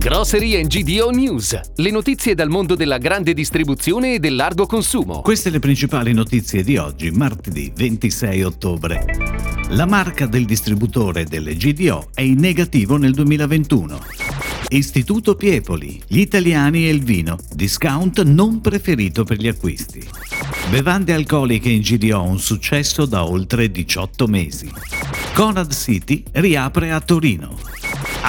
Grocery and GDO News, le notizie dal mondo della grande distribuzione e del largo consumo. Queste le principali notizie di oggi, martedì 26 ottobre. La marca del distributore delle GDO è in negativo nel 2021. Istituto Piepoli, gli italiani e il vino, discount non preferito per gli acquisti. Bevande alcoliche in GDO un successo da oltre 18 mesi. Conad City riapre a Torino.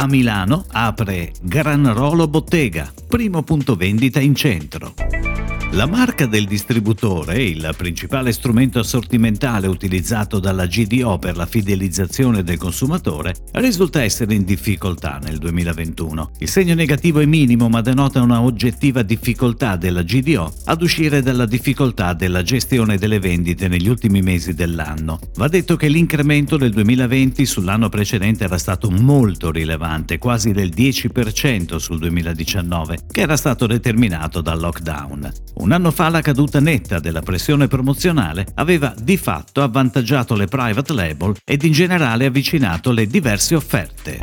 A Milano apre Gran Rolo Bottega, primo punto vendita in centro. La marca del distributore, il principale strumento assortimentale utilizzato dalla GDO per la fidelizzazione del consumatore, risulta essere in difficoltà nel 2021. Il segno negativo è minimo ma denota una oggettiva difficoltà della GDO ad uscire dalla difficoltà della gestione delle vendite negli ultimi mesi dell'anno. Va detto che l'incremento del 2020 sull'anno precedente era stato molto rilevante, quasi del 10% sul 2019, che era stato determinato dal lockdown. Un anno fa la caduta netta della pressione promozionale aveva di fatto avvantaggiato le private label ed in generale avvicinato le diverse offerte.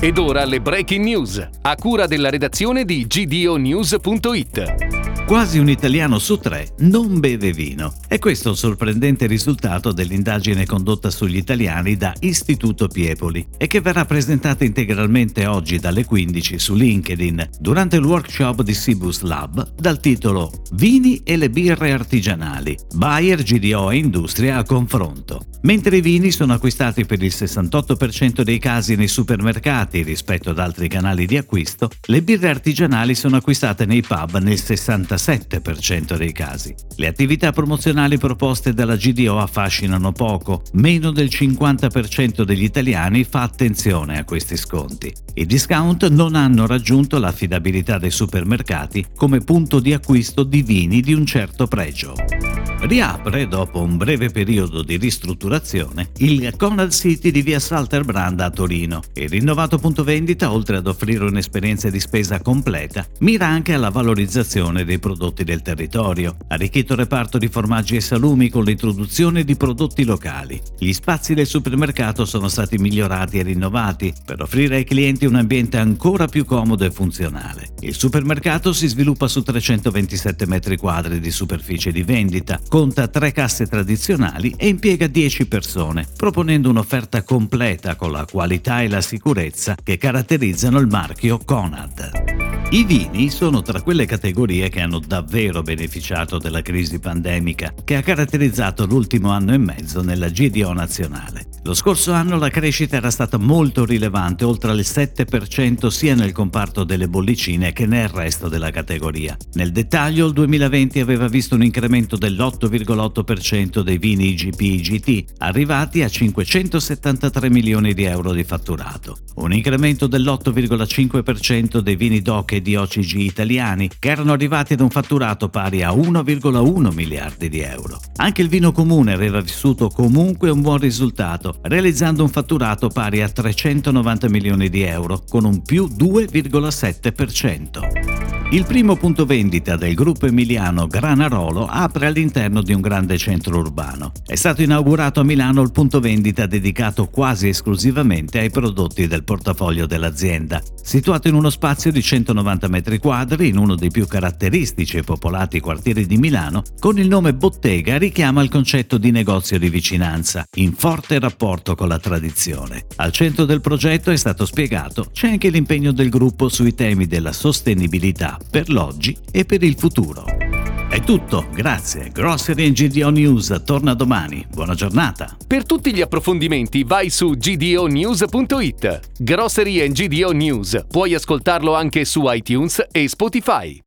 Ed ora le breaking news, a cura della redazione di gdonews.it. Quasi un italiano su tre non beve vino. E questo è il sorprendente risultato dell'indagine condotta sugli italiani da Istituto Piepoli e che verrà presentata integralmente oggi dalle 15 su LinkedIn durante il workshop di Cibus Lab dal titolo Vini e le birre artigianali, Bayer, GDO e Industria a confronto. Mentre i vini sono acquistati per il 68% dei casi nei supermercati rispetto ad altri canali di acquisto, le birre artigianali sono acquistate nei pub nel 67% dei casi. Le attività promozionali proposte dalla GDO affascinano poco, meno del 50% degli italiani fa attenzione a questi sconti. I discount non hanno raggiunto l'affidabilità dei supermercati come punto di acquisto di vini di un certo pregio riapre, dopo un breve periodo di ristrutturazione, il Conrad City di via Salterbrand a Torino. Il rinnovato punto vendita, oltre ad offrire un'esperienza di spesa completa, mira anche alla valorizzazione dei prodotti del territorio. Arricchito reparto di formaggi e salumi con l'introduzione di prodotti locali. Gli spazi del supermercato sono stati migliorati e rinnovati per offrire ai clienti un ambiente ancora più comodo e funzionale. Il supermercato si sviluppa su 327 metri quadri di superficie di vendita, conta tre casse tradizionali e impiega 10 persone, proponendo un'offerta completa con la qualità e la sicurezza che caratterizzano il marchio Conad. I vini sono tra quelle categorie che hanno davvero beneficiato della crisi pandemica che ha caratterizzato l'ultimo anno e mezzo nella GDO nazionale. Lo scorso anno la crescita era stata molto rilevante, oltre il 7% sia nel comparto delle bollicine che nel resto della categoria. Nel dettaglio il 2020 aveva visto un incremento dell'8,8% dei vini IGP IGT, arrivati a 573 milioni di euro di fatturato. Un incremento dell'8,5% dei vini DOC e di OCG italiani, che erano arrivati ad un fatturato pari a 1,1 miliardi di euro. Anche il vino comune aveva vissuto comunque un buon risultato, realizzando un fatturato pari a 390 milioni di euro, con un più 2,7%. Il primo punto vendita del gruppo emiliano Granarolo apre all'interno di un grande centro urbano. È stato inaugurato a Milano il punto vendita dedicato quasi esclusivamente ai prodotti del portafoglio dell'azienda. Situato in uno spazio di 190 metri quadri in uno dei più caratteristici e popolati quartieri di Milano, con il nome Bottega richiama il concetto di negozio di vicinanza, in forte rapporto con la tradizione. Al centro del progetto è stato spiegato c'è anche l'impegno del gruppo sui temi della sostenibilità per l'oggi e per il futuro. È tutto, grazie. Grocery and GDO News torna domani. Buona giornata. Per tutti gli approfondimenti vai su gdonews.it. Grocery and GDO News. Puoi ascoltarlo anche su iTunes e Spotify.